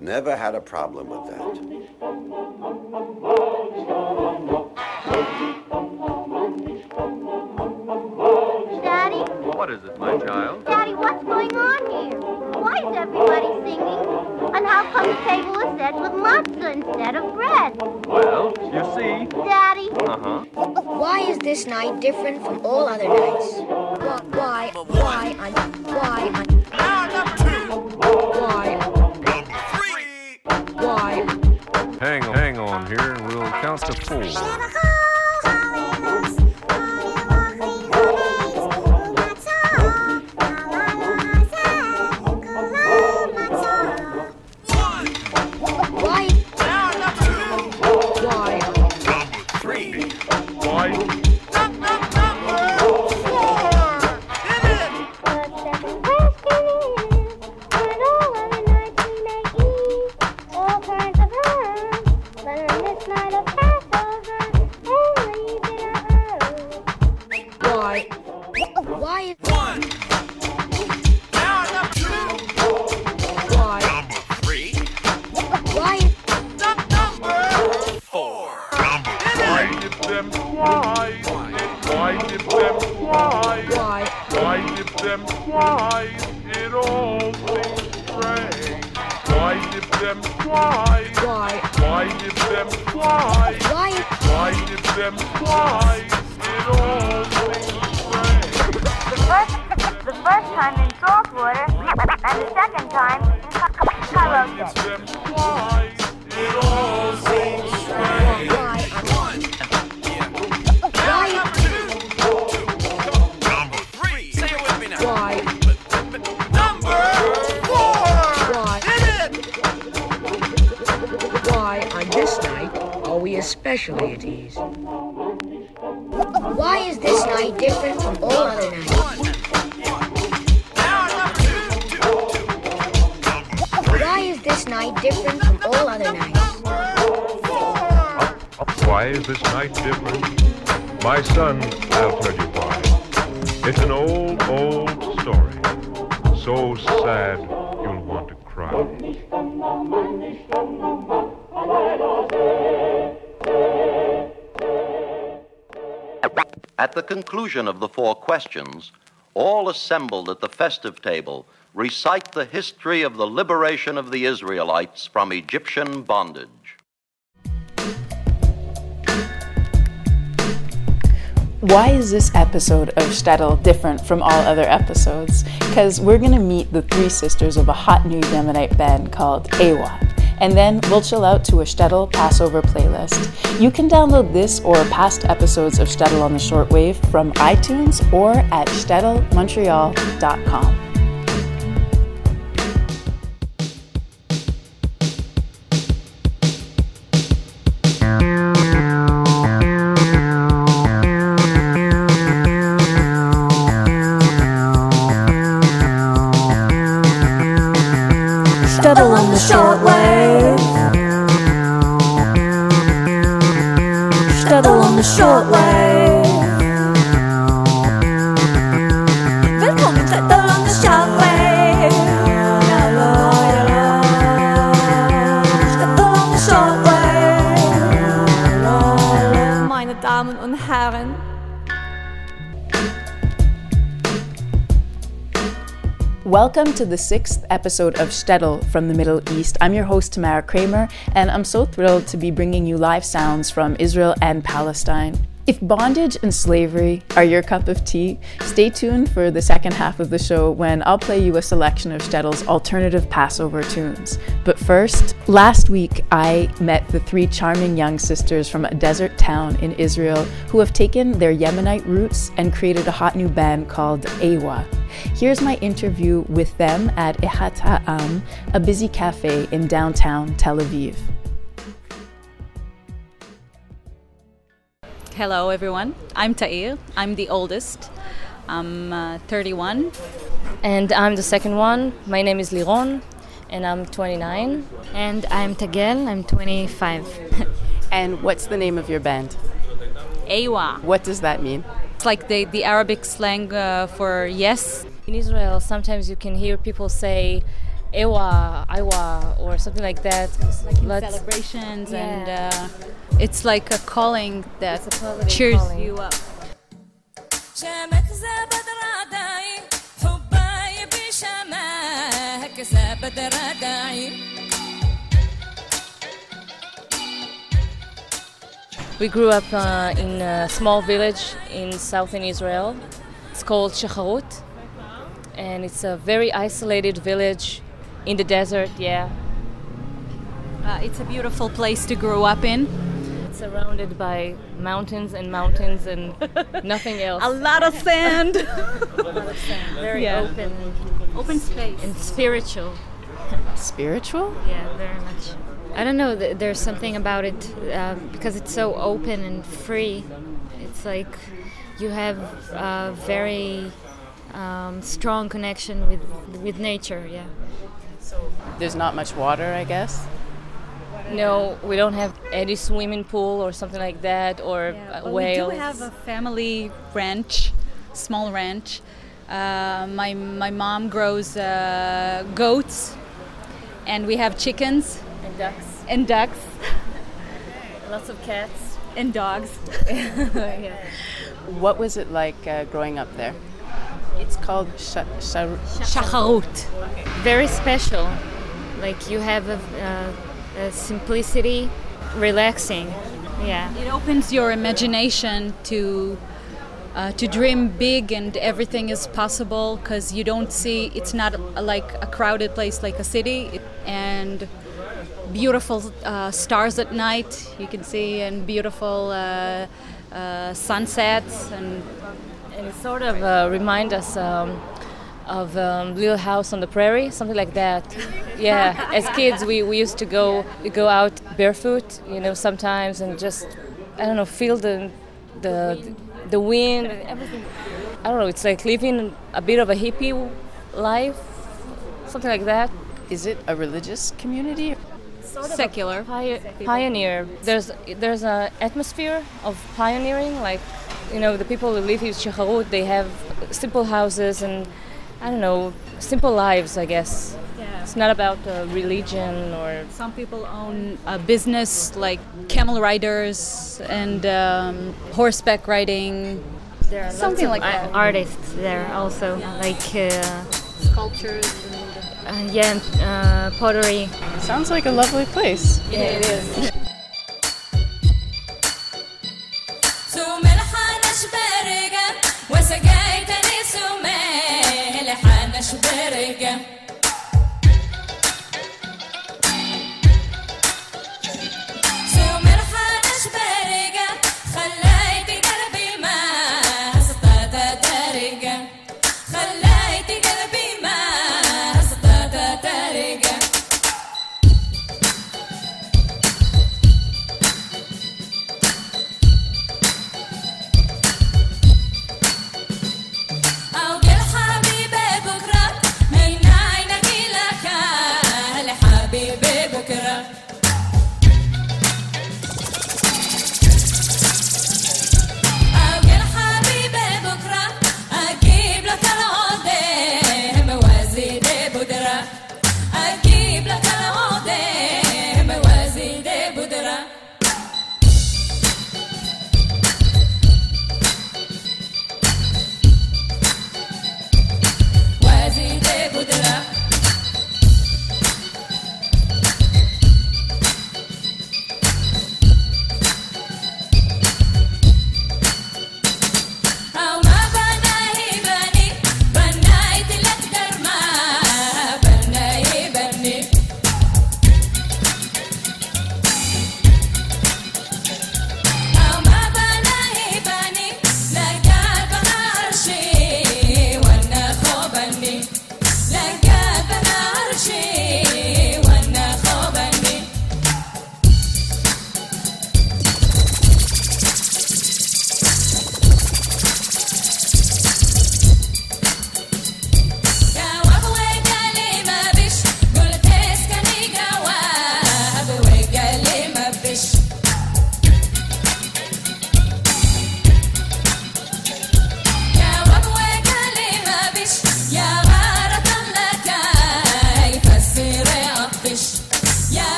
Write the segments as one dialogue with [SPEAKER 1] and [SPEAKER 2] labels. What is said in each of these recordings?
[SPEAKER 1] Never had a problem with that.
[SPEAKER 2] Daddy,
[SPEAKER 3] What is it, my child?
[SPEAKER 2] Daddy, what's going on here? Why is everybody singing? And how come the table is set with matzah instead of bread?
[SPEAKER 3] Well, you see.
[SPEAKER 2] Daddy,
[SPEAKER 3] Uh huh.
[SPEAKER 4] Why is this night different from all other nights? Why, why, why, on, why, on,
[SPEAKER 5] count to four.
[SPEAKER 4] Why is this night different from all other nights? Why is this night different from all other nights?
[SPEAKER 5] Why is this night different? My son, I'll tell you why. It's an old, old story. So sad you'll want to cry.
[SPEAKER 6] At the conclusion of the four questions, all assembled at the festive table recite the history of the liberation of the Israelites from Egyptian bondage.
[SPEAKER 7] Why is this episode of Shtetl different from all other episodes? Because we're going to meet the three sisters of a hot new Yemenite band called A-WA. And then we'll chill out to a Shtetl Passover playlist. You can download this or past episodes of Shtetl on the shortwave from iTunes or at shtetl.montreal.com. Welcome to the sixth episode of Shtetl from the Middle East. I'm your host, Tamara Kramer, and I'm so thrilled to be bringing you live sounds from Israel and Palestine. If bondage and slavery are your cup of tea, stay tuned for the second half of the show when I'll play you a selection of Shtetl's alternative Passover tunes. But first, last week I met the three charming young sisters from a desert town in Israel who have taken their Yemenite roots and created a hot new band called A-WA. Here's my interview with them at Ehat Ha'am, a busy cafe in downtown Tel Aviv.
[SPEAKER 8] Hello, everyone. I'm Ta'ir. I'm the oldest. I'm uh, 31.
[SPEAKER 9] And I'm the second one. My name is Liron, and I'm 29.
[SPEAKER 10] And I'm Tagel, I'm 25.
[SPEAKER 7] And what's the name of your band?
[SPEAKER 8] A-WA.
[SPEAKER 7] What does that mean?
[SPEAKER 8] It's like the, the Arabic slang uh, for yes.
[SPEAKER 9] In Israel, sometimes you can hear people say Ewa, Iwa, or something like that.
[SPEAKER 8] Like in celebrations,
[SPEAKER 9] yeah.
[SPEAKER 8] and uh, it's like a calling that
[SPEAKER 9] a
[SPEAKER 8] cheers
[SPEAKER 9] calling.
[SPEAKER 8] you up.
[SPEAKER 9] We grew up uh, in a small village in southern Israel. It's called Shacharut, and it's a very isolated village in the desert. Yeah,
[SPEAKER 8] Uh, it's a beautiful place to grow up in.
[SPEAKER 9] it's surrounded by mountains and mountains and nothing else.
[SPEAKER 8] A lot of sand.
[SPEAKER 10] Very
[SPEAKER 8] Yeah.
[SPEAKER 10] open
[SPEAKER 8] Open space.
[SPEAKER 10] and spiritual.
[SPEAKER 7] Spiritual?
[SPEAKER 10] Yeah, very much. I don't know. There's something about it uh, because it's so open and free. It's like you have a very um, strong connection with with nature. Yeah.
[SPEAKER 7] There's not much water, I guess.
[SPEAKER 9] No, we don't have any swimming pool or something like that, or
[SPEAKER 8] But
[SPEAKER 9] whales.
[SPEAKER 8] We do have a family ranch, small ranch. Uh, my my mom grows uh, goats, and we have chickens
[SPEAKER 9] and ducks
[SPEAKER 8] and ducks
[SPEAKER 9] lots of cats
[SPEAKER 8] and dogs.
[SPEAKER 9] yeah.
[SPEAKER 7] What was it like uh, growing up there? It's called sha- sha-
[SPEAKER 8] Shacharut.
[SPEAKER 10] Very special. Like you have a, uh, a simplicity, relaxing. Yeah.
[SPEAKER 8] It opens your imagination to uh, to dream big and everything is possible because you don't see it's not a, like a crowded place like a city and beautiful uh, stars at night you can see and beautiful uh, uh, sunsets and
[SPEAKER 9] and it sort of uh, remind us um, of um, Little House on the Prairie, something like that. Yeah, as kids we, we used to go go out barefoot, you know, sometimes and just I don't know, feel the the the wind, everything. I don't know. It's like living a bit of a hippie life, something like that.
[SPEAKER 7] Is it a religious community?
[SPEAKER 8] secular
[SPEAKER 9] Pi- pioneer. There's there's an atmosphere of pioneering. Like, you know, the people who live in Shacharut, they have simple houses and I don't know, simple lives. I guess.
[SPEAKER 8] Yeah.
[SPEAKER 9] It's not about uh, religion or.
[SPEAKER 8] some people own a business like camel riders and um, horseback riding
[SPEAKER 10] There are
[SPEAKER 8] Something
[SPEAKER 10] lots of
[SPEAKER 8] like that.
[SPEAKER 10] artists there also, like uh,
[SPEAKER 8] sculptures
[SPEAKER 10] uh, yeah, uh, pottery.
[SPEAKER 7] Sounds like a lovely place.
[SPEAKER 9] Yeah, it is.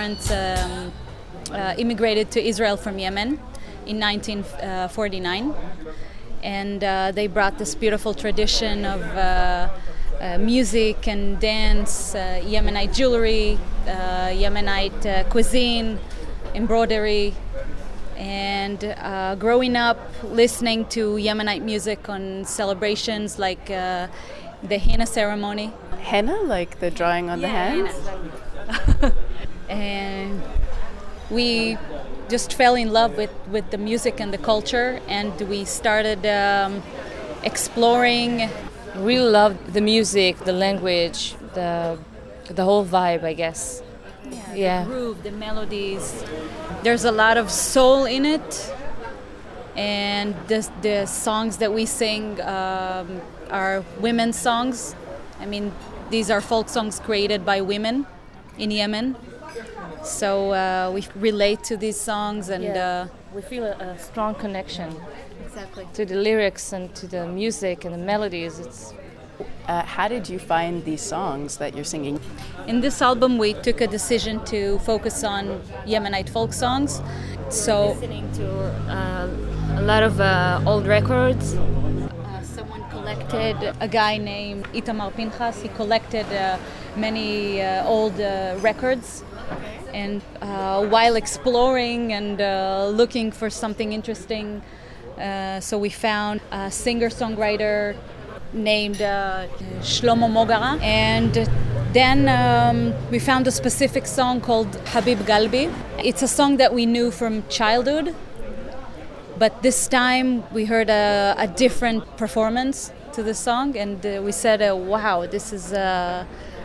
[SPEAKER 8] Grandparents um, uh, immigrated to Israel from Yemen in 1949, and uh, they brought this beautiful tradition of uh, uh, music and dance, uh, Yemenite jewelry, uh, Yemenite uh, cuisine, embroidery, and uh, growing up listening to Yemenite music on celebrations like uh, the henna ceremony.
[SPEAKER 7] Henna, like the drawing on the hands?
[SPEAKER 8] And we just fell in love with, with the music and the culture, and we started um, exploring.
[SPEAKER 9] Really loved the music, the language, the the whole vibe, I guess. Yeah.
[SPEAKER 8] The groove, the melodies. There's a lot of soul in it, and the, the songs that we sing um, are women's songs. I mean, these are folk songs created by women in Yemen. So uh, we relate to these songs and.
[SPEAKER 9] Yeah.
[SPEAKER 8] Uh,
[SPEAKER 9] we feel a, a strong connection
[SPEAKER 8] exactly
[SPEAKER 9] to the lyrics and to the music and the melodies. It's
[SPEAKER 7] Uh, how did you find these songs that you're singing?
[SPEAKER 8] In this album, we took a decision to focus on Yemenite folk songs. So,
[SPEAKER 10] listening to uh, a lot of uh, old records.
[SPEAKER 8] uh, someone collected a guy named Itamar Pinchas. He collected uh, many uh, old uh, records. And uh, while exploring and uh, looking for something interesting, uh, so we found a singer songwriter named uh, Shlomo Moga'a. And then um, we found a specific song called Habib Galbi. It's a song that we knew from childhood, but this time we heard a, a different performance to the song, and uh, we said, uh, wow, this is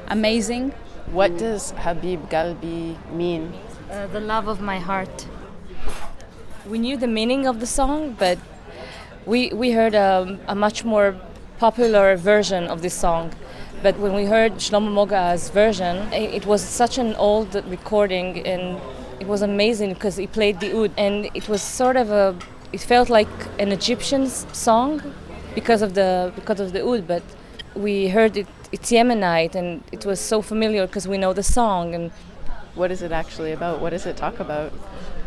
[SPEAKER 8] amazing.
[SPEAKER 7] What does Habib Galbi mean?
[SPEAKER 10] Uh, the love of my heart.
[SPEAKER 9] we knew the meaning of the song, but we we heard a, a much more popular version of this song. But when we heard Shlomo Moga's version, it was such an old recording, and it was amazing because he played the oud, and it was sort of a. It felt like an Egyptian song because of the because of the oud, but we heard it. It's Yemenite, and it was so familiar because we know the song and.
[SPEAKER 7] What is it actually about? What does it talk about?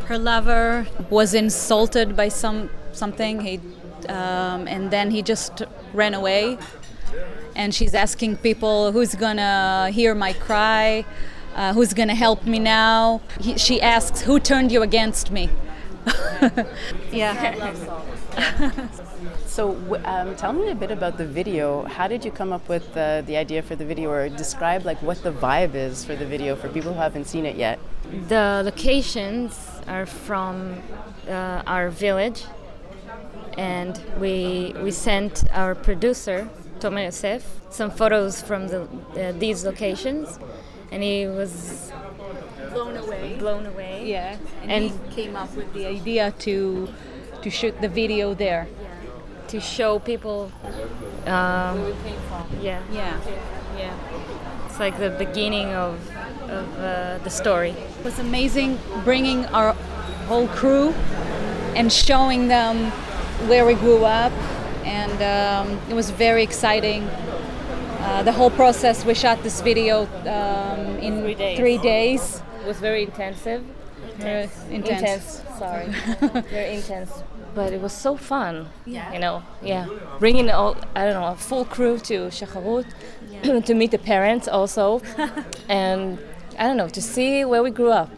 [SPEAKER 8] Her lover was insulted by some something, he, um, and then he just ran away. And she's asking people, "Who's gonna hear my cry? Uh, who's gonna help me now?" He, she asks, "Who turned you against me?" yeah.
[SPEAKER 7] So, um, tell me a bit about the video. How did you come up with uh, the idea for the video, or describe like what the vibe is for the video for people who haven't seen it yet?
[SPEAKER 10] The locations are from uh, our village, and we we sent our producer Tomer Yosef some photos from the, uh, these locations, and he was
[SPEAKER 8] blown away.
[SPEAKER 10] blown away.
[SPEAKER 8] Yeah, and,
[SPEAKER 10] And-
[SPEAKER 8] he came up with the idea to to shoot the video there.
[SPEAKER 10] To show people. Um, yeah,
[SPEAKER 8] Yeah.
[SPEAKER 10] yeah. It's like the beginning of of uh, the story.
[SPEAKER 8] It was amazing bringing our whole crew and showing them where we grew up, and um, it was very exciting. Uh, the whole process, we shot this video um, in
[SPEAKER 9] Three days.
[SPEAKER 8] three days.
[SPEAKER 9] It was very intensive.
[SPEAKER 8] Very intense.
[SPEAKER 9] Sorry, very intense. But it was so fun.
[SPEAKER 8] Yeah.
[SPEAKER 9] You know, yeah. Bringing all I don't know a full crew to Shacharut to meet the parents also, and I don't know to see where we grew up.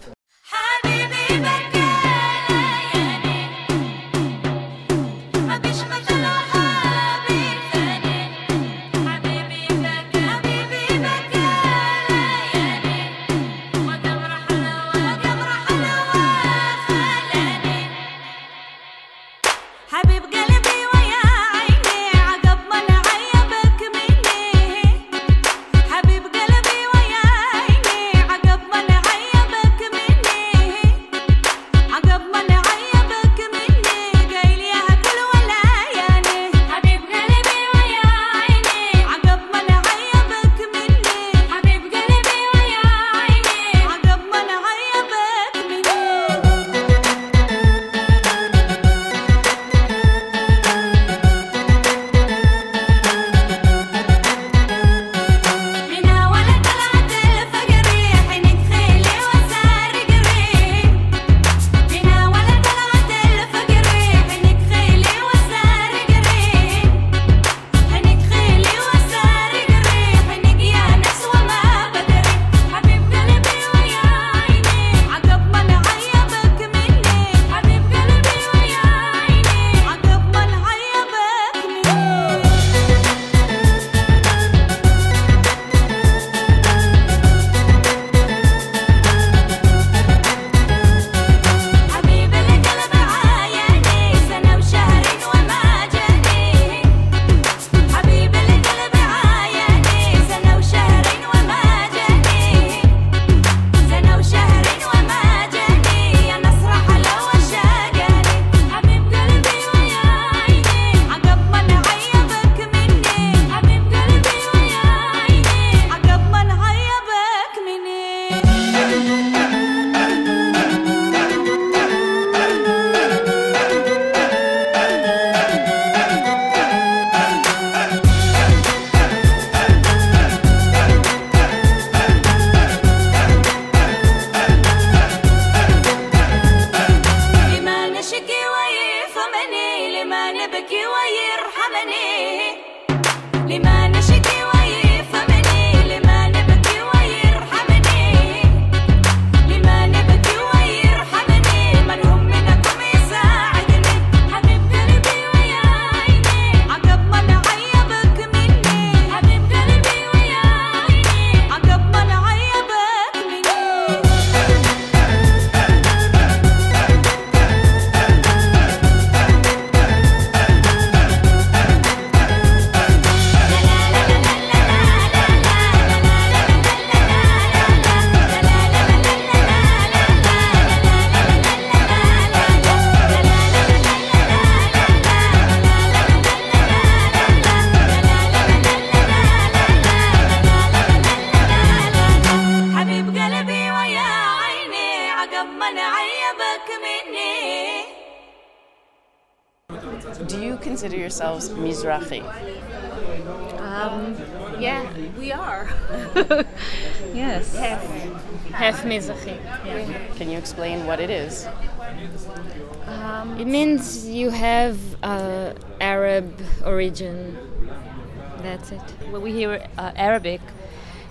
[SPEAKER 10] That's it.
[SPEAKER 9] When we hear uh, Arabic,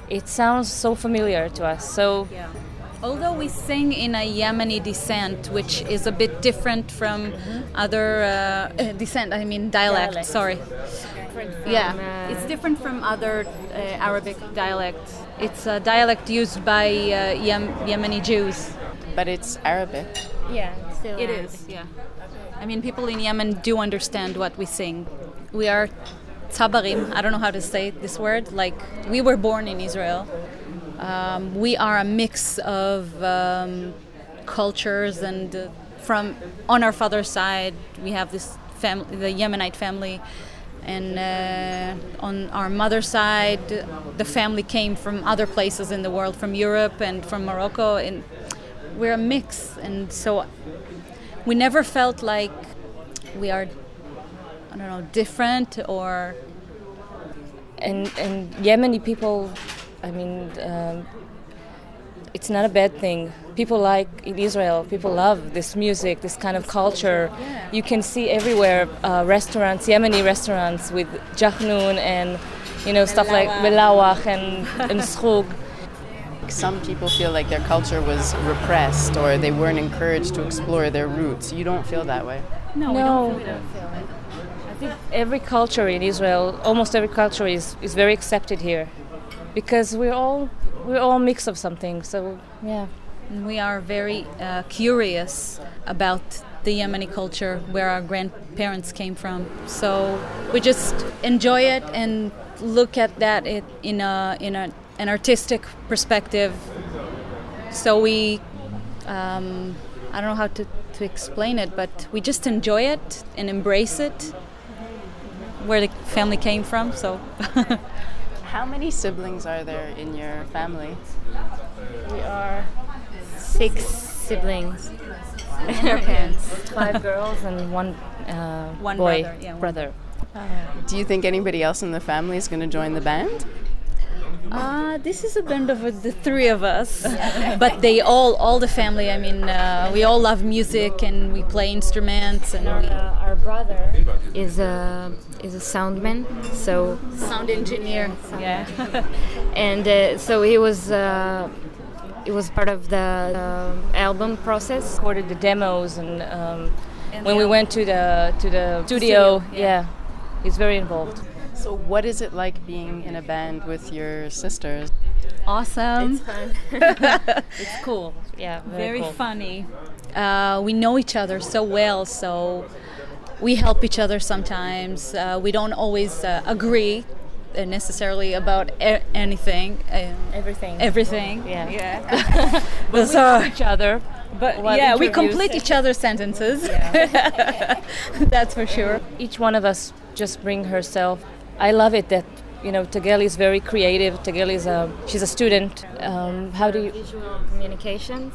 [SPEAKER 9] it sounds so familiar to us. So
[SPEAKER 8] Although we sing in a Yemeni descent, which is a bit different from other uh, uh, descent, I mean dialect,
[SPEAKER 9] Dialect.
[SPEAKER 8] sorry.
[SPEAKER 10] From,
[SPEAKER 8] Yeah,
[SPEAKER 10] uh,
[SPEAKER 8] it's different from other uh, Arabic dialects. It's a dialect used by uh, Yem- Yemeni Jews.
[SPEAKER 7] But it's Arabic.
[SPEAKER 10] Yeah, it's still
[SPEAKER 8] It
[SPEAKER 10] Arabic.
[SPEAKER 8] is, yeah. I mean, people in Yemen do understand what we sing. We are tabarim. I don't know how to say this word. Like, we were born in Israel. Um, we are a mix of um, cultures, and uh, from on our father's side, we have this family, the Yemenite family, and uh, on our mother's side, the family came from other places in the world, from Europe and from Morocco, and we're a mix, and so we never felt like we are I don't know different or
[SPEAKER 9] and and Yemeni people, I mean, um, it's not a bad thing. People like in Israel, people love this music, this kind of culture. You can see everywhere uh, restaurants, Yemeni restaurants with jachnun and you know stuff like melawach and and schug.
[SPEAKER 7] Some people feel like their culture was repressed or they weren't encouraged to explore their roots. You don't feel that way.
[SPEAKER 8] no, we
[SPEAKER 9] No.
[SPEAKER 8] don't feel that.
[SPEAKER 9] Think every culture in Israel, almost every culture is, is very accepted here, because we're all we're all mix of something. So yeah.
[SPEAKER 8] we are very uh, curious about the Yemeni culture where our grandparents came from so we just enjoy it and look at that in a in a, an artistic perspective so we um, I don't know how to, to explain it but we just enjoy it and embrace it where the family came from so
[SPEAKER 7] How many siblings are there in your family?
[SPEAKER 10] We are six siblings.
[SPEAKER 9] Five girls and one uh,
[SPEAKER 8] One
[SPEAKER 9] boy
[SPEAKER 8] brother, yeah, one
[SPEAKER 9] brother.
[SPEAKER 7] Do you think anybody else in the family is going to join the band?
[SPEAKER 8] Uh, this is a band of uh, the three of us, but they all, all the family. I mean, uh, we all love music and we play instruments and we
[SPEAKER 10] Uh, our brother is a is a soundman, so
[SPEAKER 8] sound engineer. Yeah,
[SPEAKER 10] and uh, so he was uh, he was part of the album process.
[SPEAKER 9] Recorded the demos and, um,
[SPEAKER 8] And
[SPEAKER 9] when we went to the to the studio,
[SPEAKER 8] studio,
[SPEAKER 9] yeah.
[SPEAKER 8] yeah.
[SPEAKER 9] he's very involved.
[SPEAKER 7] So, what is it like being in a band with your sisters?
[SPEAKER 8] awesome,
[SPEAKER 9] It's fun. it's cool. Yeah, very,
[SPEAKER 8] very
[SPEAKER 9] cool.
[SPEAKER 8] funny. Uh, we know each other so well, so we help each other sometimes. Uh, we don't always uh, agree uh, necessarily about e- anything. Uh,
[SPEAKER 9] Everything.
[SPEAKER 8] everything.
[SPEAKER 9] Yeah.
[SPEAKER 8] Yeah.
[SPEAKER 9] But we help each other.
[SPEAKER 8] But
[SPEAKER 9] While
[SPEAKER 8] yeah, we complete each other's sentences. That's for sure.
[SPEAKER 9] Each one of us just bring herself. I love it that you know Tagel is very creative. Tagel is a she's a student. Um, how do you?
[SPEAKER 10] Visual communications.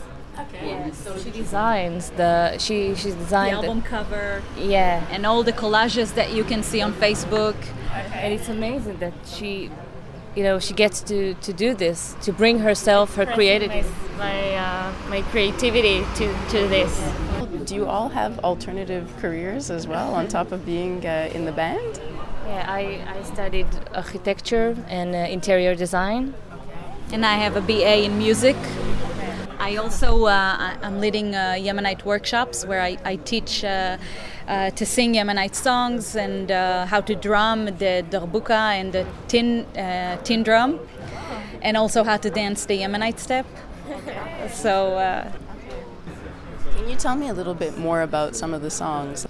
[SPEAKER 9] Yeah, so she designs the she she
[SPEAKER 8] The
[SPEAKER 9] designed
[SPEAKER 8] album cover
[SPEAKER 9] yeah,
[SPEAKER 8] and all the collages that you can see on Facebook. Okay.
[SPEAKER 9] and it's amazing that she, you know, she gets to to do this to bring herself her creativity.
[SPEAKER 10] My uh, my creativity to to this.
[SPEAKER 7] Do you all have alternative careers as well on top of being uh, in the band?
[SPEAKER 9] Yeah, I, I studied architecture and uh, interior design.
[SPEAKER 8] And I have a BA in music. I also uh, I- I'm leading uh, Yemenite workshops where I, I teach uh, uh, to sing Yemenite songs and uh, how to drum the darbuka and the tin uh, tin drum, and also how to dance the Yemenite step. So uh,
[SPEAKER 7] Can you tell me a little bit more about some of the songs?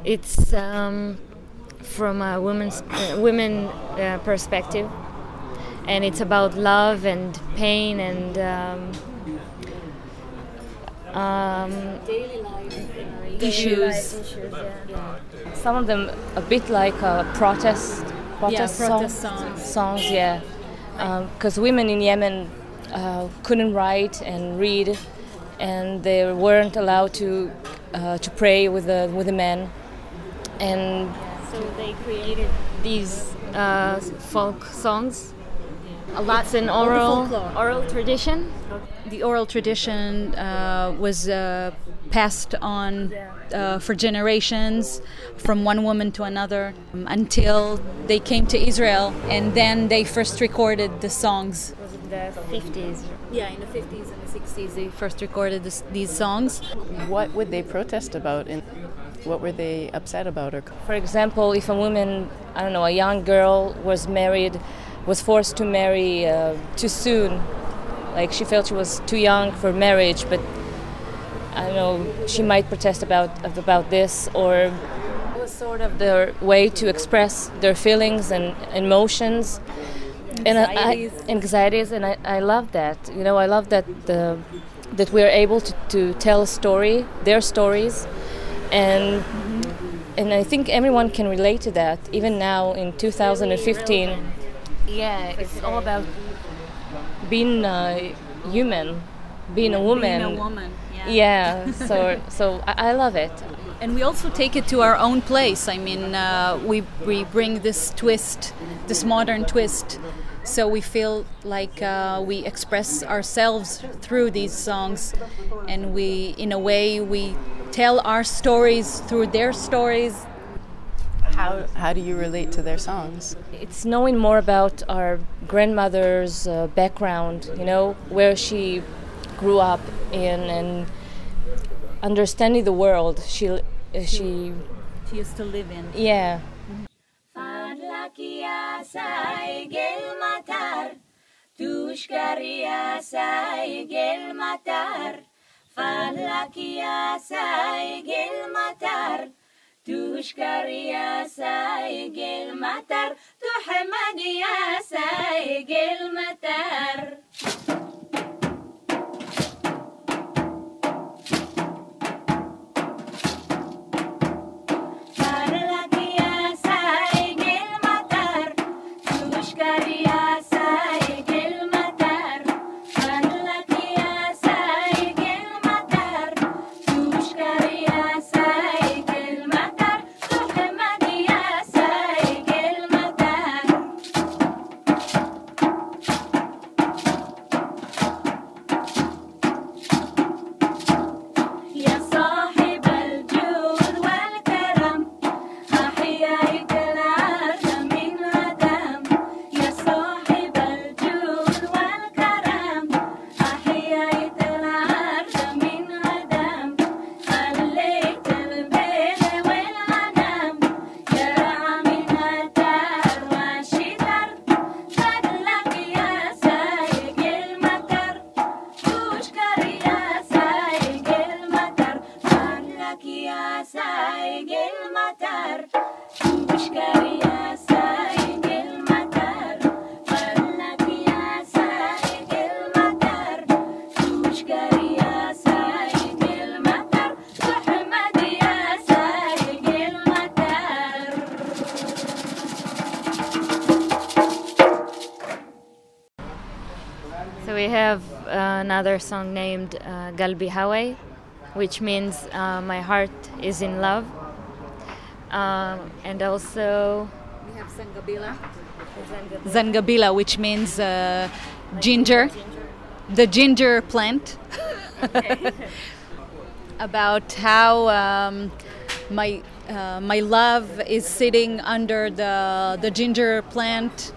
[SPEAKER 10] So it's um, from a women's uh, women uh, perspective, and it's about love and pain and um, um, daily life
[SPEAKER 8] issues.
[SPEAKER 9] Some of them a bit like uh, protest protest,
[SPEAKER 8] protest
[SPEAKER 9] song-
[SPEAKER 8] songs.
[SPEAKER 9] songs, yeah. Because women in Yemen uh, couldn't write and read, and they weren't allowed to uh, to pray with the with the men. And
[SPEAKER 10] So they created these uh, folk songs. A lot
[SPEAKER 8] It's
[SPEAKER 10] in oral oral tradition.
[SPEAKER 8] The oral tradition uh, was uh, passed on uh, for generations from one woman to another um, until they came to Israel and then they first recorded the songs.
[SPEAKER 10] Was it the 50s?
[SPEAKER 8] Yeah, in the 50s and the 60s they first recorded this, these songs.
[SPEAKER 7] What would they protest about and what were they upset about or
[SPEAKER 9] For example, if a woman, I don't know, a young girl was married, was forced to marry uh, too soon, like she felt she was too young for marriage, but I don't know, she might protest about about this, or it was sort of their way to express their feelings and emotions. And I-
[SPEAKER 10] Anxieties.
[SPEAKER 9] I, anxieties, and I, I love that. You know, I love that the that we're able to, to tell a story, their stories, and and I think everyone can relate to that. Even now in 2015, yeah, it's all about being uh, human, being a woman.
[SPEAKER 8] Being a woman, yeah.
[SPEAKER 9] Yeah, so so I, I love it.
[SPEAKER 8] And we also take it to our own place. I mean, uh, we, we bring this twist, this modern twist, so we feel like uh, we express ourselves through these songs, and we, in a way, we tell our stories through their stories.
[SPEAKER 7] How, how do you relate to their songs?
[SPEAKER 9] It's knowing more about our grandmother's uh, background, you know, where she grew up in and understanding the world she uh, she
[SPEAKER 8] she used to live in.
[SPEAKER 9] Yeah.
[SPEAKER 11] Mm-hmm. فلك يا سايق المطر تشكر يا سايق المطر تحمد يا سايق المطر
[SPEAKER 10] another song named uh, Galbi Hawaii, which means uh, my heart is in love. Um, and also
[SPEAKER 8] We have Zangabila. Zangabila, which means uh, ginger, the ginger plant. About how um, my uh, my love is sitting under the the ginger plant,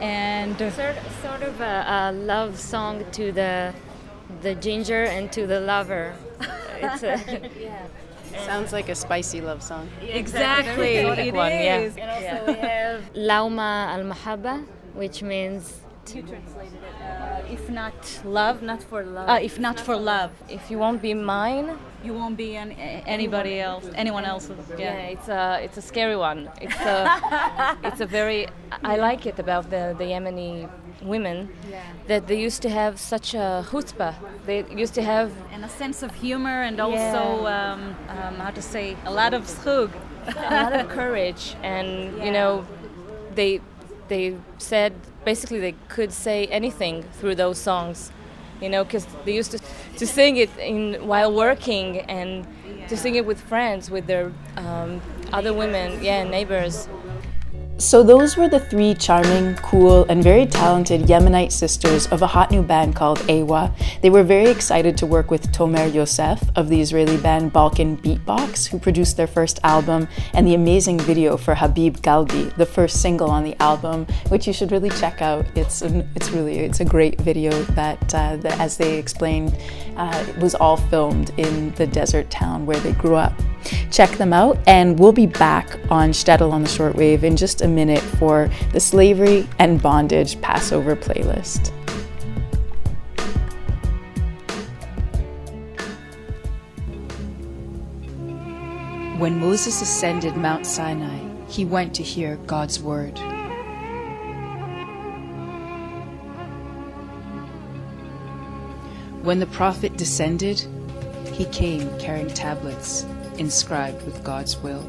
[SPEAKER 8] and
[SPEAKER 10] sort, sort of a, a love song to the the ginger and to the lover. It's a,
[SPEAKER 7] Sounds like a spicy love song.
[SPEAKER 8] exactly
[SPEAKER 9] Exotic
[SPEAKER 8] it
[SPEAKER 9] one, yeah.
[SPEAKER 10] And also we have Lauma al Mahabba, which means
[SPEAKER 8] You translated it. If not love,
[SPEAKER 10] not for love.
[SPEAKER 8] uh, if not for love,
[SPEAKER 9] If you won't be mine,
[SPEAKER 8] you won't be an, anybody else, anyone else.
[SPEAKER 9] yeah,
[SPEAKER 8] Yeah.
[SPEAKER 9] it's a it's a scary one. It's a it's a very I like it about the the Yemeni women that they used to have such a chutzpah. They used to have
[SPEAKER 8] and a sense of humor and also um, um, how to say a lot of schug.
[SPEAKER 9] a lot of courage and you know they they said basically they could say anything through those songs, you know, because they used to to sing it in while working and to sing it with friends, with their um, other women, yeah, neighbors.
[SPEAKER 7] So, those were the three charming, cool, and very talented Yemenite sisters of a hot new band called A-WA. They were very excited to work with Tomer Yosef of the Israeli band Balkan Beat Box, who produced their first album, and the amazing video for Habib Galbi, the first single on the album, which you should really check out. It's an, it's really it's a great video that, uh, that as they explained, uh, was all filmed in the desert town where they grew up. Check them out, and we'll be back on Shtetl on the shortwave in just a minute for the slavery and bondage Passover playlist. When Moses ascended Mount Sinai, he went to hear God's word. When the prophet descended, he came carrying tablets inscribed with God's will.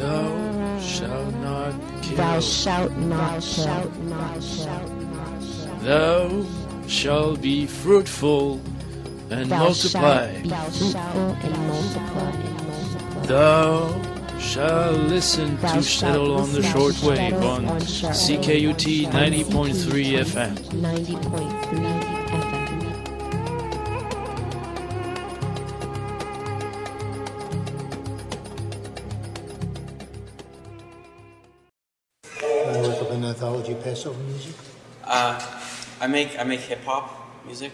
[SPEAKER 12] Thou shalt not kill.
[SPEAKER 13] Thou shalt not kill.
[SPEAKER 12] Thou shalt be fruitful and
[SPEAKER 13] Thou
[SPEAKER 12] multiply.
[SPEAKER 13] shalt be fruitful and multiply.
[SPEAKER 12] Thou shalt listen
[SPEAKER 13] Thou
[SPEAKER 12] to Shtetl on the
[SPEAKER 13] listen to
[SPEAKER 12] shortwave on CKUT 90.3 FM.
[SPEAKER 13] 90.3
[SPEAKER 14] Passover music?
[SPEAKER 15] Uh, I make I make hip hop music.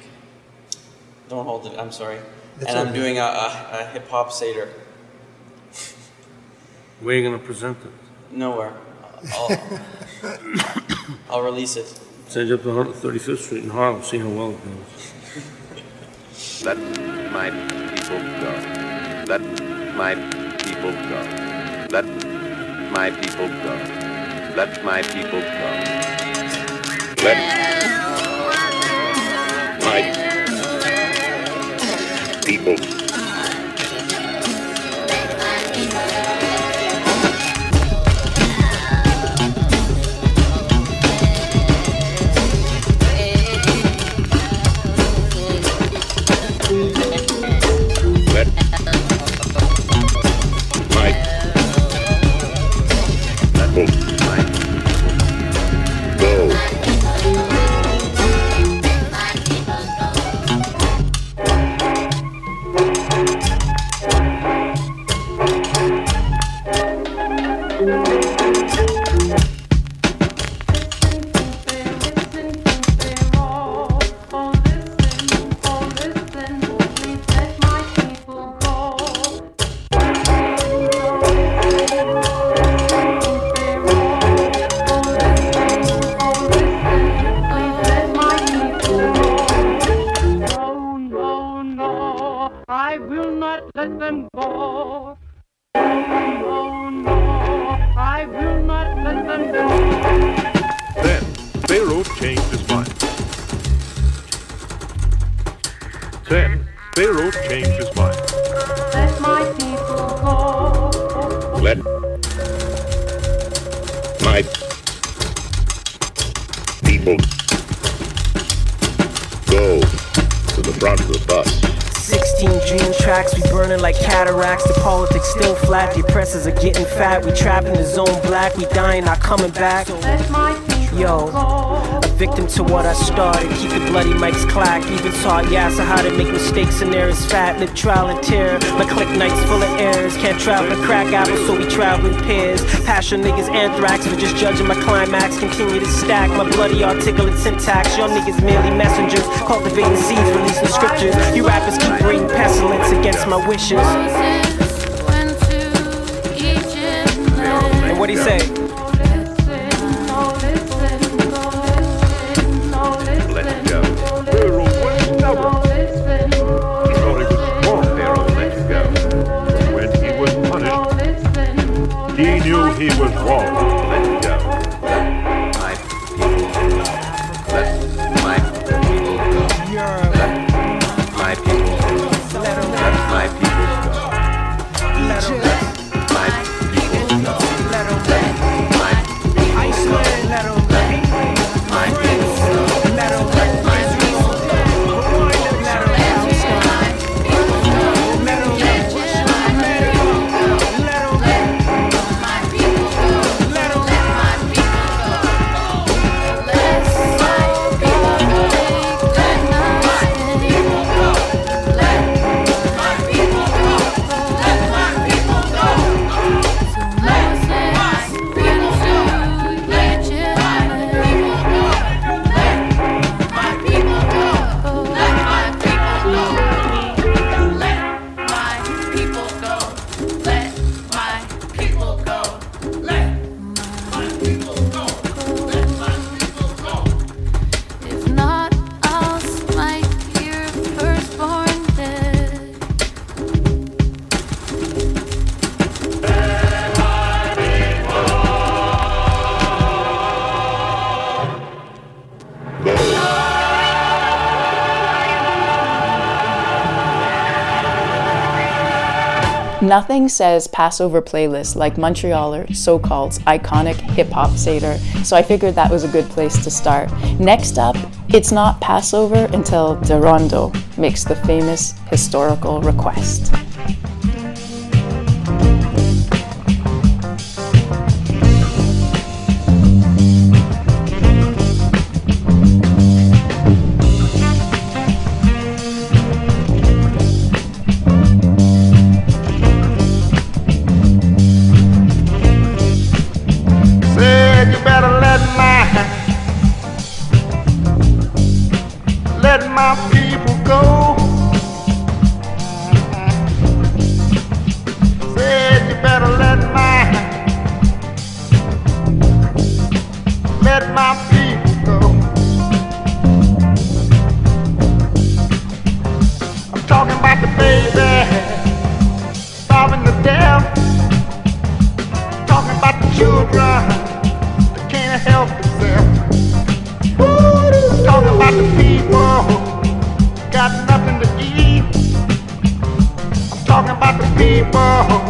[SPEAKER 15] Don't hold it. I'm sorry.
[SPEAKER 14] That's
[SPEAKER 15] and I'm
[SPEAKER 14] okay.
[SPEAKER 15] doing a, a, a hip hop seder.
[SPEAKER 16] Where are you going to present it?
[SPEAKER 15] Nowhere. I'll, I'll release it.
[SPEAKER 16] Send it up to 135th Street in Harlem, see how well it goes.
[SPEAKER 17] Let my people go. Let my people go. Let my people go. Let my people go. Let my people
[SPEAKER 5] changed his mind. Then Pharaoh changed his mind.
[SPEAKER 18] Let my people go.
[SPEAKER 17] Let my people go to the front of the bus.
[SPEAKER 19] 16 dream tracks, we burning like cataracts. The politics still flat, the oppressors are getting fat. We trapped in the zone black, we dying, not coming back.
[SPEAKER 18] Let my people
[SPEAKER 19] Yo, a victim to what I started. Keep the bloody mics clack. Even taught Yasser how to make mistakes and there is fat. Live trial and terror. My click nights full of errors. Can't travel to crack apples, so we travel in pairs. Passion niggas anthrax for just judging my climax. Continue to stack my bloody articulate syntax. Y'all niggas merely messengers. Cultivating seeds, releasing scriptures. You rappers keep bringing pestilence against my wishes. And what he say?
[SPEAKER 7] Nothing says Passover playlist like Montrealer So Called's iconic hip hop Seder, so I figured that was a good place to start. Next up, it's not Passover until Derondo makes the famous historical request.
[SPEAKER 20] The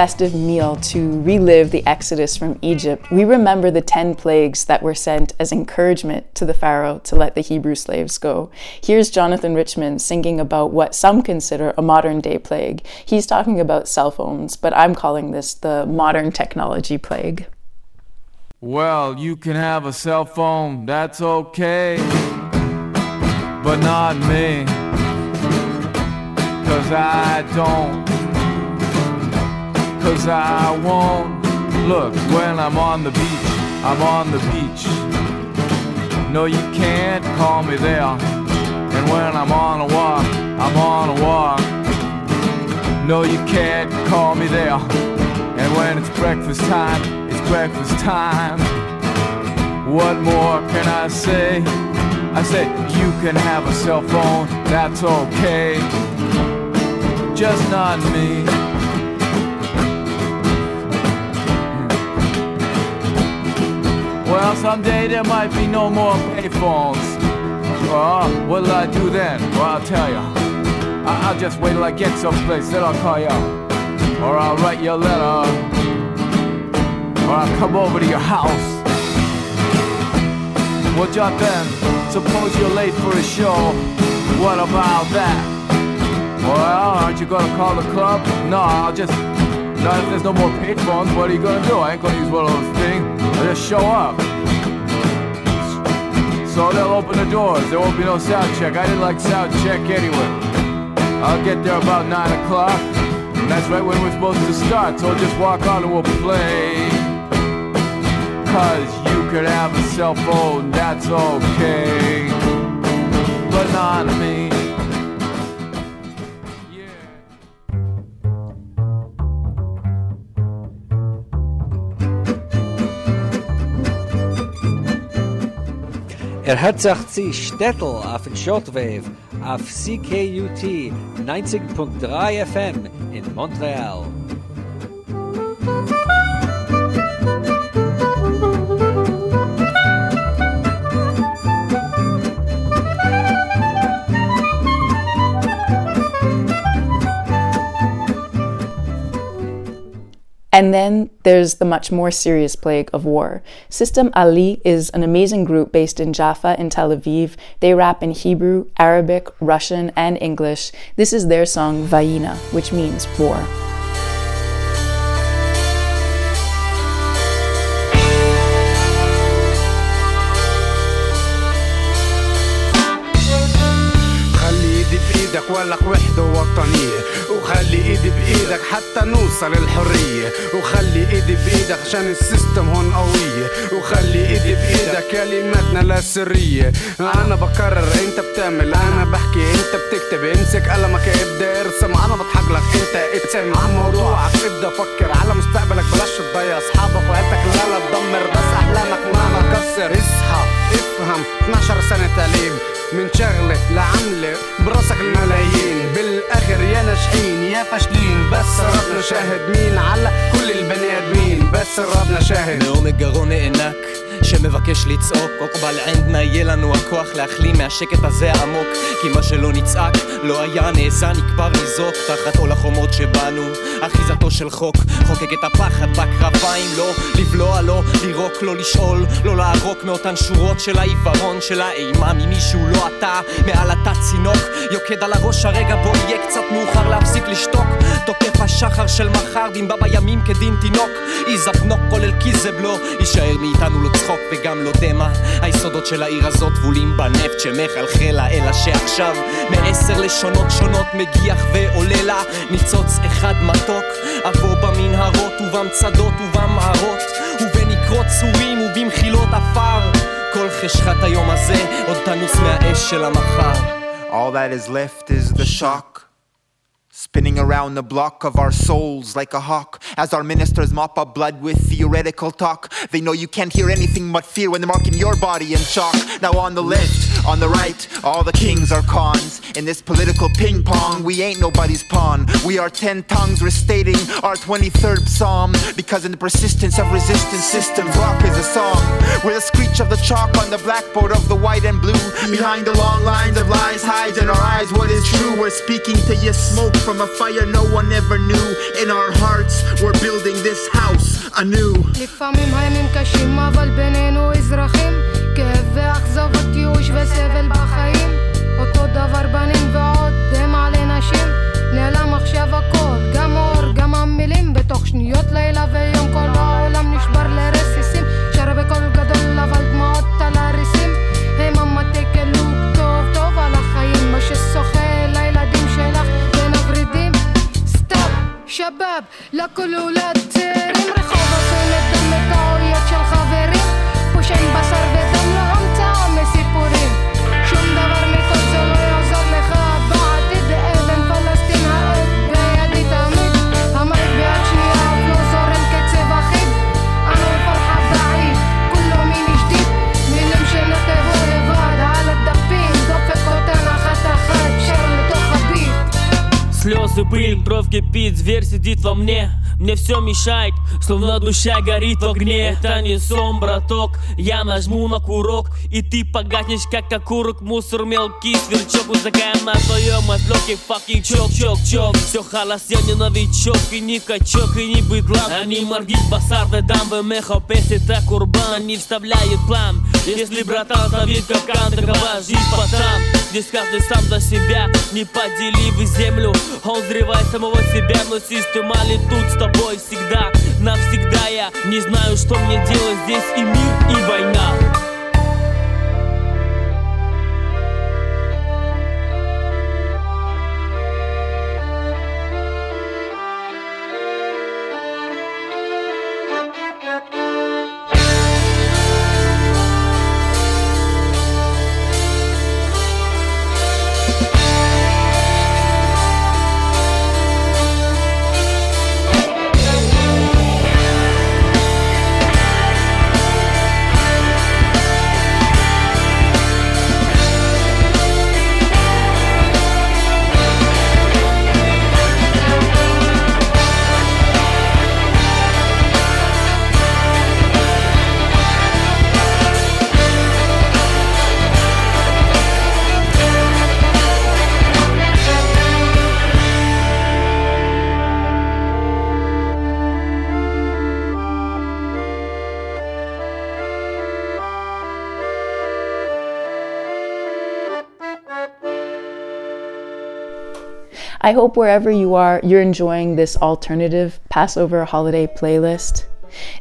[SPEAKER 7] festive meal to relive the exodus from Egypt, we remember the 10 plagues that were sent as encouragement to the Pharaoh to let the Hebrew slaves go. Here's Jonathan Richman singing about what some consider a modern day plague. He's talking about cell phones, but I'm calling this the modern technology plague.
[SPEAKER 21] Well, you can have a cell phone, that's okay. But not me. Cause I don't. Cause I won't. Look, when I'm on the beach, I'm on the beach. No, you can't call me there. And when I'm on a walk, I'm on a walk. No, you can't call me there. And when it's breakfast time, it's breakfast time. What more can I say? I said, you can have a cell phone, that's okay. Just not me. Well, someday there might be no more payphones. Well, what'll I do then? Well, I'll tell you. I- I'll just wait till I get someplace, then I'll call you. Or I'll write you a letter. Or I'll come over to your house. Well, John Ben, suppose you're late for a show. What about that? Well, aren't you gonna call the club? No, I'll just. Not if there's no more payphones, what are you gonna do? I ain't gonna use one of those things. I'll just show up. So they'll open the doors. There won't be no sound check. I didn't like sound check anyway. I'll get there about 9 o'clock. And that's right when we're supposed to start. So just walk on and we'll play. Cause you could have a cell phone, that's okay. But not me.
[SPEAKER 22] Er hat sich zu Stettel auf den Shortwave auf CKUT 90.3 FM in Montreal.
[SPEAKER 7] And then there's the much more serious plague of war. System Ali is an amazing group based in Jaffa in Tel Aviv. They rap in Hebrew, Arabic, Russian, and English. This is their song Vaina, which means war.
[SPEAKER 23] ايدي بإيدك حتى نوصل الحرية. وخلي ايدي بإيدك عشان السيستم هون قوية وخلي ايدي بإيدك كلماتنا لا سرية. أنا بكرر أنت بتعمل أنا بحكي أنت بتكتب. امسك قلمك ابدأ ارسم. أنا بضحك لك أنت اتسم عن موضوعك ابدأ فكر. على مستقبلك بلاش تضيع أصحابك وعيلتك. لا لا تدمر بس أحلامك ما بكسر اصحى. افهم 12 سنة تعليم من شغلة لعملة براسك الملايين. بالآخر يا ناجحين يا فاشلين. بس ربنا شاهد مين على كل البني آدمين. بس ربنا شاهد.
[SPEAKER 24] نومي الجغون إنك שמבקש לצעוק עוקבל ענדנה יהיה לנו הכוח להחלים מהשקט הזה העמוק. כי מה שלא נצעק לא היה נעשה נקבר ניזוק. תחת עול החומות שבנו אחיזתו של חוק. חוקק את הפחד בקרביים לא לבלוע לא לירוק לא לשאול לא לערוק מאותן שורות של העיוורון של האימה ממישהו לא אתה מעל התת צינוק. יוקד על הראש הרגע בו יהיה קצת מאוחר להפסיק לשתוק. תוקף השחר של מחר דמבה בימים כדין תינוק. איזבנוק כולל קיזבלו יישאר מאיתנו לא צחוק וגם לא דמע היסודות של העיר הזאת טבולים בנפט שמחלחל לה אלא שעכשיו מעשר לשונות שונות מגיח ועולה לה. ניצוץ אחד מתוק עבור במנהרות ובמצדות ובמערות. ובנקרות צורים ובמחילות עפר. כל חשכת היום הזה עוד תנוס מהאש של המחר.
[SPEAKER 25] All that is left is the shock. Spinning around the block of our souls like a hawk as our ministers mop up blood with theoretical talk. They know you can't hear anything but fear when they're marking your body in chalk. Now, on the left, on the right, all the kings are cons. In this political ping pong, we ain't nobody's pawn. We are ten tongues restating our 23rd psalm because in the persistence of resistance systems, rock is a song. We're the screech of the chalk on the blackboard of the white and blue. Behind the long lines of lies hides in our eyes what is true. We're speaking to you smoke from a fire no one ever knew. In our hearts, we're building this house anew.
[SPEAKER 26] לפעמים הימים קשים אבל בינינו אזרחים כאב ואכזבות ייאוש וסבל בחיים אותו דבר בנים ועוד דמע לנשים נעלם עכשיו הכל גם אור גם המילים. בתוך שניות לילה ויום כל העולם נשבר לרסיסים. שר בקול גדול אבל דמעות על הריסים. הם המטה קלוק טוב טוב על החיים. מה ששוחה לילדים שלך בין הוורידים סטופ שבאב לכל הולד צעירים. רחובות ונדם את האוריות
[SPEAKER 27] Слезы были
[SPEAKER 28] кровь кипит, зверь сидит во мне Мне все мешает, словно душа горит в огне. Это не сон, браток, я нажму на курок И ты погаснешь, как окурок. Мусор мелкий, сверчок. Узакаем на твоем отлоке Fucking чок, чок, чок Все халас, я не новичок. И не качок, и не быдлан Они моргит басар, дам в мехо это курбан, не вставляет план. Если братан ставит капкан, такова жизнь пацан Здесь каждый сам за себя. Не подели вы землю. Он взрывает самого себя Но система тут с тобой всегда Навсегда я не знаю, что мне делать Здесь и мир, и война
[SPEAKER 7] I hope wherever you are, you're enjoying this alternative Passover holiday playlist.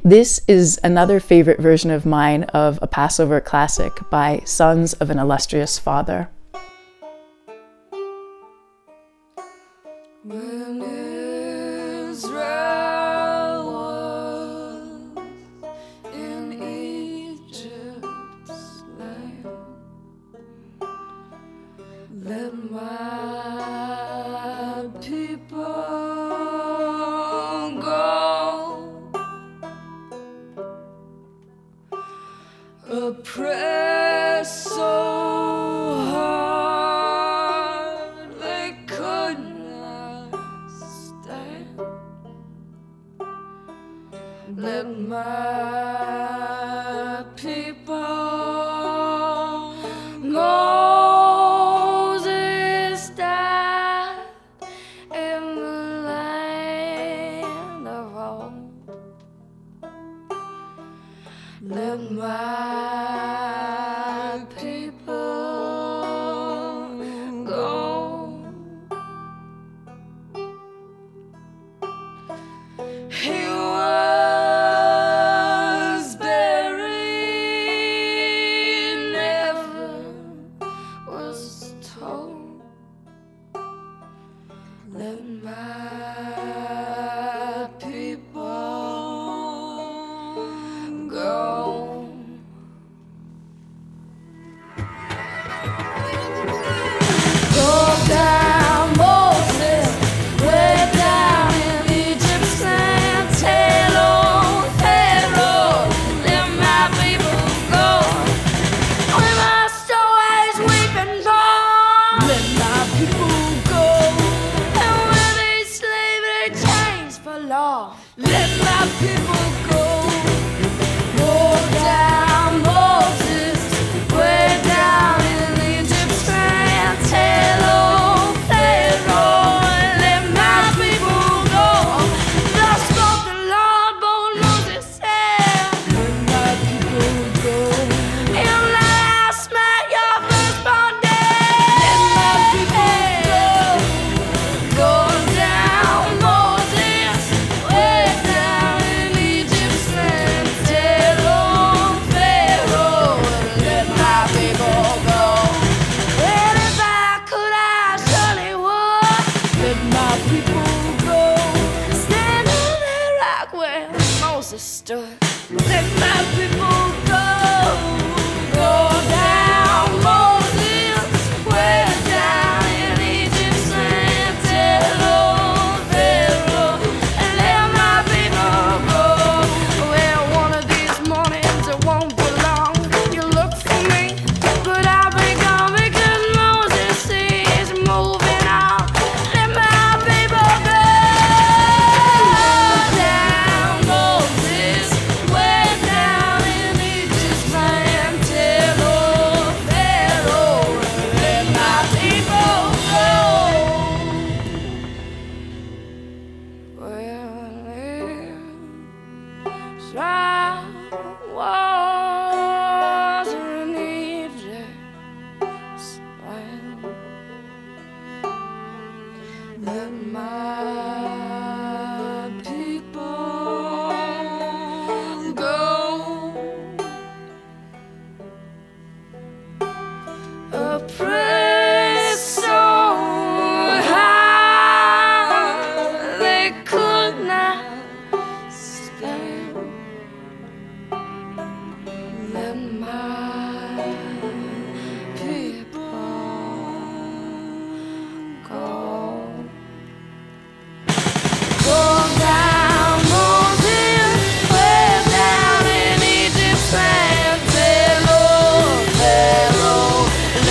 [SPEAKER 7] This is another favorite version of mine of a Passover classic by Sons of an Illustrious Father.
[SPEAKER 29] Let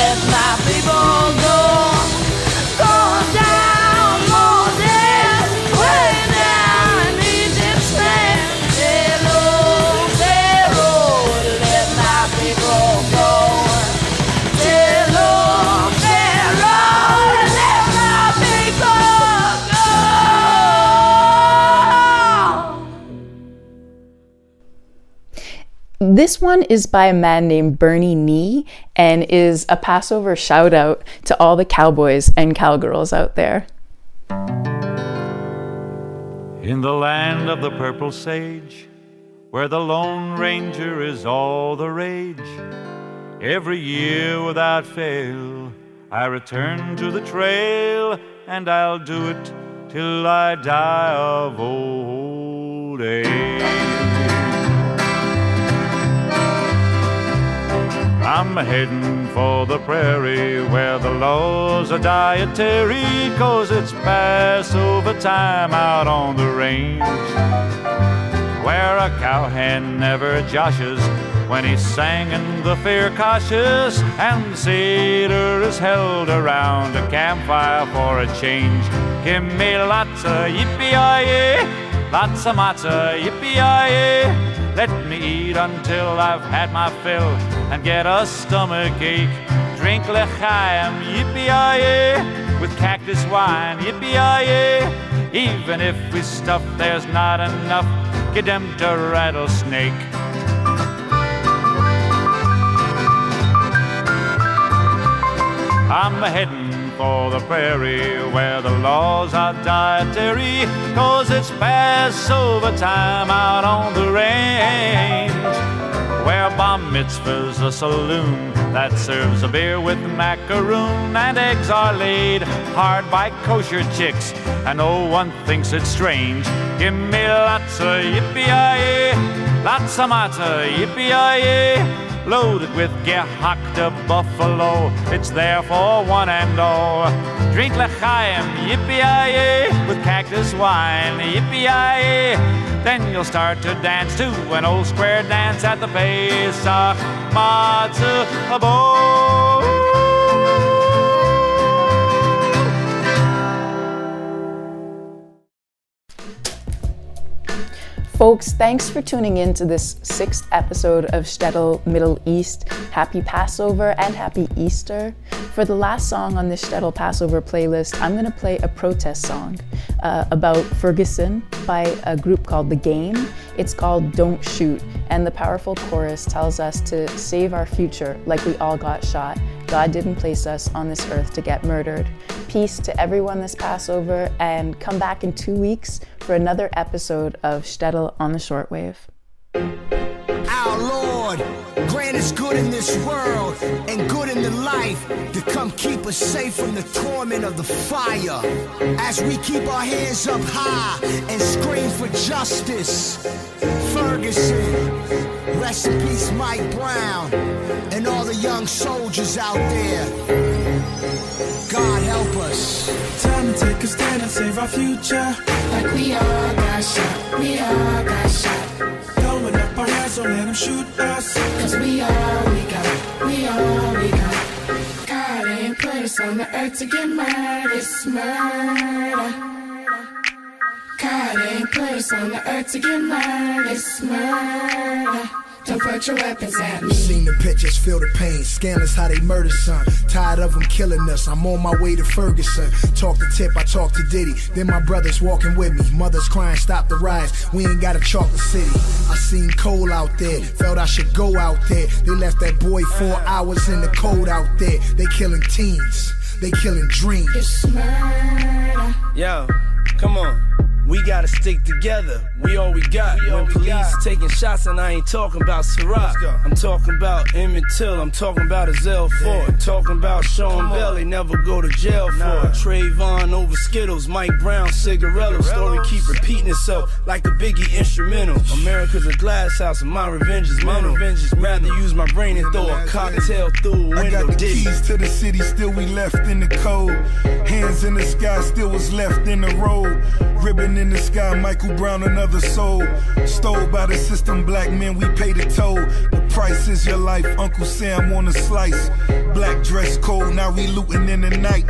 [SPEAKER 29] let my people go.
[SPEAKER 7] This one is by a man named Bernie Nee and is a Passover shout out to all the cowboys and cowgirls out there.
[SPEAKER 30] In the land of the purple sage, where the Lone Ranger is all the rage, every year without fail, I return to the trail, and I'll do it till I die of old age. I'm heading for the prairie where the laws are dietary, cause it's Passover time out on the range. Where a cowhand never joshes when he's singing the fear cautious, and Seder is held around a campfire for a change. Give me lots of yippee lots of matzah, yippee Let me eat until I've had my fill and get a stomach ache. Drink lechaim, yippee with cactus wine, yippee Even if we stuff, there's not enough. Get them to rattlesnake. I'm heading for the prairie where the laws are dietary, cause it's Passover time out on the range. Where bar mitzvah's a saloon that serves a beer with macaroon and eggs are laid hard by kosher chicks, and no one thinks it's strange. Give me lots of yippee lots of matzah, yippee loaded with gehackte buffalo. It's there for one and all. Drink lechaim, yippee with cactus wine, yippee Then you'll start to dance to an old square dance at the Pesach Matzah Bowl.
[SPEAKER 7] Folks, thanks for tuning in to this sixth episode of Shtetl Middle East. Happy Passover and happy Easter. For the last song on this Shtetl Passover playlist, I'm going to play a protest song uh, about Ferguson by a group called The Game. It's called Don't Shoot, and the powerful chorus tells us to save our future like we all got shot. God didn't place us on this earth to get murdered. Peace to everyone this Passover, and come back in two weeks for another episode of Shtetl on the Shortwave.
[SPEAKER 31] Our Lord, grant us good in this world and good in the life to come keep us safe from the torment of the fire. As we keep our hands up high and scream for justice. Ferguson, rest in peace, Mike Brown, and all the young soldiers out there. God help us.
[SPEAKER 32] Time to take a stand and save our future.
[SPEAKER 33] Like we all got shot, we all got shot.
[SPEAKER 32] Don't let them shoot us.
[SPEAKER 33] Cause we all we got, we all we got. God ain't put us on the earth to get murdered, it's murder. God ain't put us on the earth to get murdered, it's murder. Don't put your weapons at me.
[SPEAKER 31] Seen the pictures, feel the pain. Scandalous how they murder son. Tired of them killing us. I'm on my way to Ferguson. Talk to Tip, I talk to Diddy. Then my brothers walking with me. Mothers crying, stop the riots. We ain't gotta chalk the city. I seen Cole out there. Felt I should go out there. They left that boy four uh. hours in the cold out there. They killing teens. They killing dreams.
[SPEAKER 33] It's murder.
[SPEAKER 27] Yo, come on. We gotta stick together. We all we got. We when we police got. taking shots, and I ain't talking about Ciroc. I'm talking about Emmett Till. I'm talking about Ezell Ford. Talking about Sean Bell. They never go to jail for it. Trayvon over Skittles. Mike Brown, cigarillo. Story keep repeating itself like a Biggie instrumental. America's a glass house, and my revenge is mental. Rather use my brain and throw a cocktail through a window.
[SPEAKER 34] I got the keys to the city, still we left in the cold. Hands in the sky, still was left in the road. Ribbon in the sky, Michael Brown, another soul. Stole by the system, black men, we pay the toll. The price is your life, Uncle Sam on a slice. Black dress code, now we looting in the night.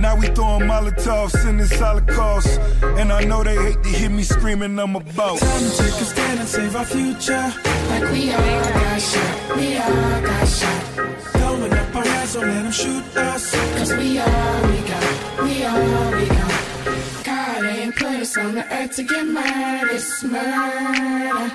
[SPEAKER 34] Now we throwing Molotovs in this Holocaust. And I know they hate to hear me screaming, I'm about.
[SPEAKER 35] Time to take a stand and save our future.
[SPEAKER 33] Like we all got shot. We all got shot.
[SPEAKER 35] Throwing up our hands, don't let them shoot us.
[SPEAKER 33] Cause we all we got. We all we got. Us on the earth to get murdered. It's murder.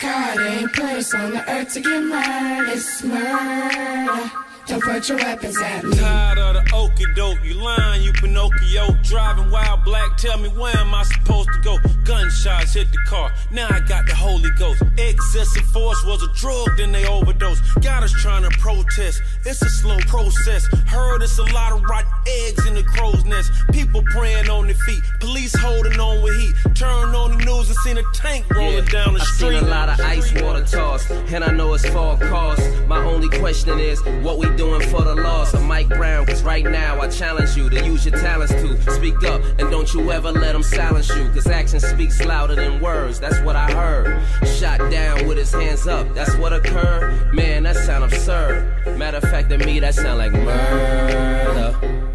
[SPEAKER 33] God ain't put us on the earth to get murdered. It's murder. Don't put your weapons at me.
[SPEAKER 36] Tired of the okie doke, you lying, you Pinocchio. Driving wild black, tell me where am I supposed to go? Gunshots hit the car, now I got the Holy Ghost. Excessive force was a drug, then they overdose. Got us trying to protest, it's a slow process. Heard it's a lot of rotten eggs in the crow's nest. People praying on their feet, police holding on with heat. Turn on the news and seen a tank rolling down the
[SPEAKER 37] I've
[SPEAKER 36] street.
[SPEAKER 37] seen a lot of ice water toss, and I know it's for cost. My only question is, what we doing for the loss of Mike Brown? Cause right now I challenge you to use your talents to speak up, and don't you ever let them silence you. Cause action speaks louder than words, that's what I heard. Shot down with his hands up, that's what occurred. Man, that sound absurd. Matter of fact, to me, that sound like murder.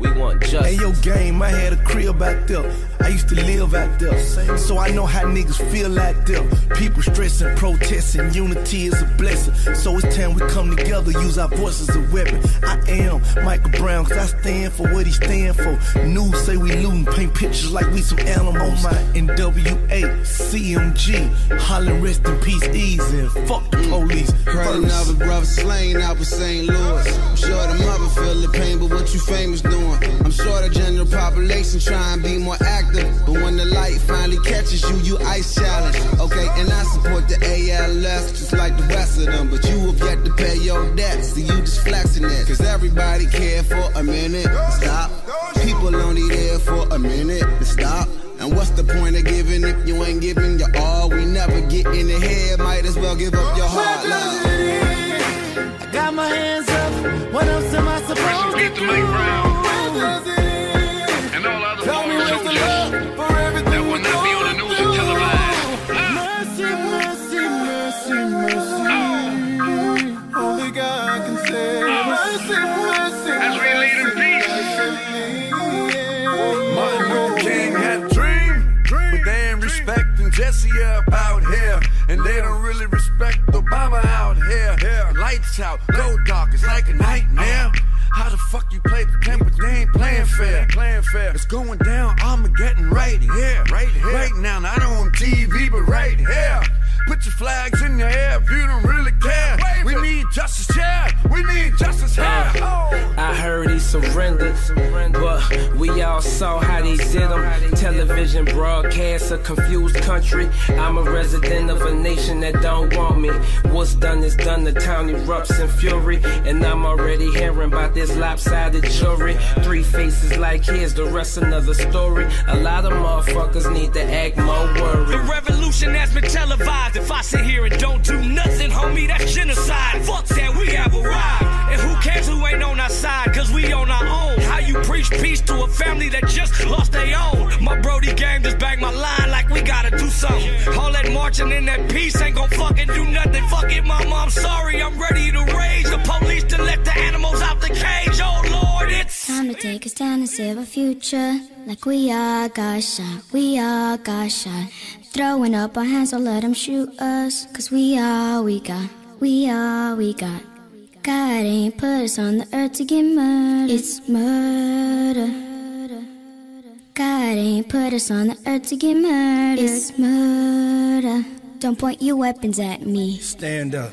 [SPEAKER 37] We want justice.
[SPEAKER 34] Hey, yo, game, I had a crib out there. I used to live out there. So I know how niggas feel out there. People stressing, protesting, unity is a blessing. So it's time we come together, use our voices as a weapon. I am Michael Brown, cause I stand for what he stand for. News say we looting, paint pictures like we some animals. My NWA, CMG, hollering rest in peace, easy, and fuck the police.
[SPEAKER 20] Heard another brother slain out with St. Louis. I'm sure the mother feel the pain, but what you famous doing? I'm sure the general population try and be more active. But when the light finally catches you, you ice challenge. Okay, and I support the ALS just like the rest of them. But you have yet to pay your debts, so you just flexing it. Cause everybody care for a minute. Stop. People only there for a minute. Stop. And what's the point of giving if you ain't giving your all? We never get in the head, might as well give up your heart. Love.
[SPEAKER 35] I got my hands up. What else am I supposed to do? Where does it end?
[SPEAKER 38] And all other
[SPEAKER 35] Tell me where's the
[SPEAKER 38] soldiers
[SPEAKER 35] love for everything
[SPEAKER 38] that will
[SPEAKER 35] we
[SPEAKER 38] not be on the news and televised. Ah.
[SPEAKER 35] Mercy, mercy, mercy, mercy. Only God can save. Mercy, mercy.
[SPEAKER 38] As we lead in peace.
[SPEAKER 34] Martin Luther King had a dream, but they ain't respecting Jesse up out here, and they don't really respect Obama out here. Lights out, go fair? Playing fair. It's going down. Armageddon right here, right here, right now. Not on TV, but right here. Put your flags in the air if you don't really care. We need justice here. We need justice here.
[SPEAKER 27] Surrendered, but we all saw how they did him. Television broadcast a confused country. I'm a resident of a nation that don't want me. What's done is done. The town erupts in fury, and I'm already hearing about this lopsided jury. Three faces like his, the rest another story. A lot of motherfuckers need to act more worried.
[SPEAKER 39] The revolution has been televised. If I sit here and don't do nothing, homie, that's genocide. Fuck that, we have arrived. And who cares who ain't on our side? Cause we on our own. How you preach peace to a family that just lost their own? My Brody gang just banged my line like we gotta do something. All that marching in that peace ain't gon' fucking do nothing. Fuck it, mama, I'm sorry. I'm ready to rage the police to let the animals out the cage. Oh Lord, it's
[SPEAKER 40] Time to take a stand and save our future. Like we all got we all got. Throwing up our hands, don't let them shoot us. Cause we all we got, we all we got. God ain't put us on the earth to get murdered. It's murder. God ain't put us on the earth to get murdered. It's murder. Don't point your weapons at me.
[SPEAKER 37] Stand up.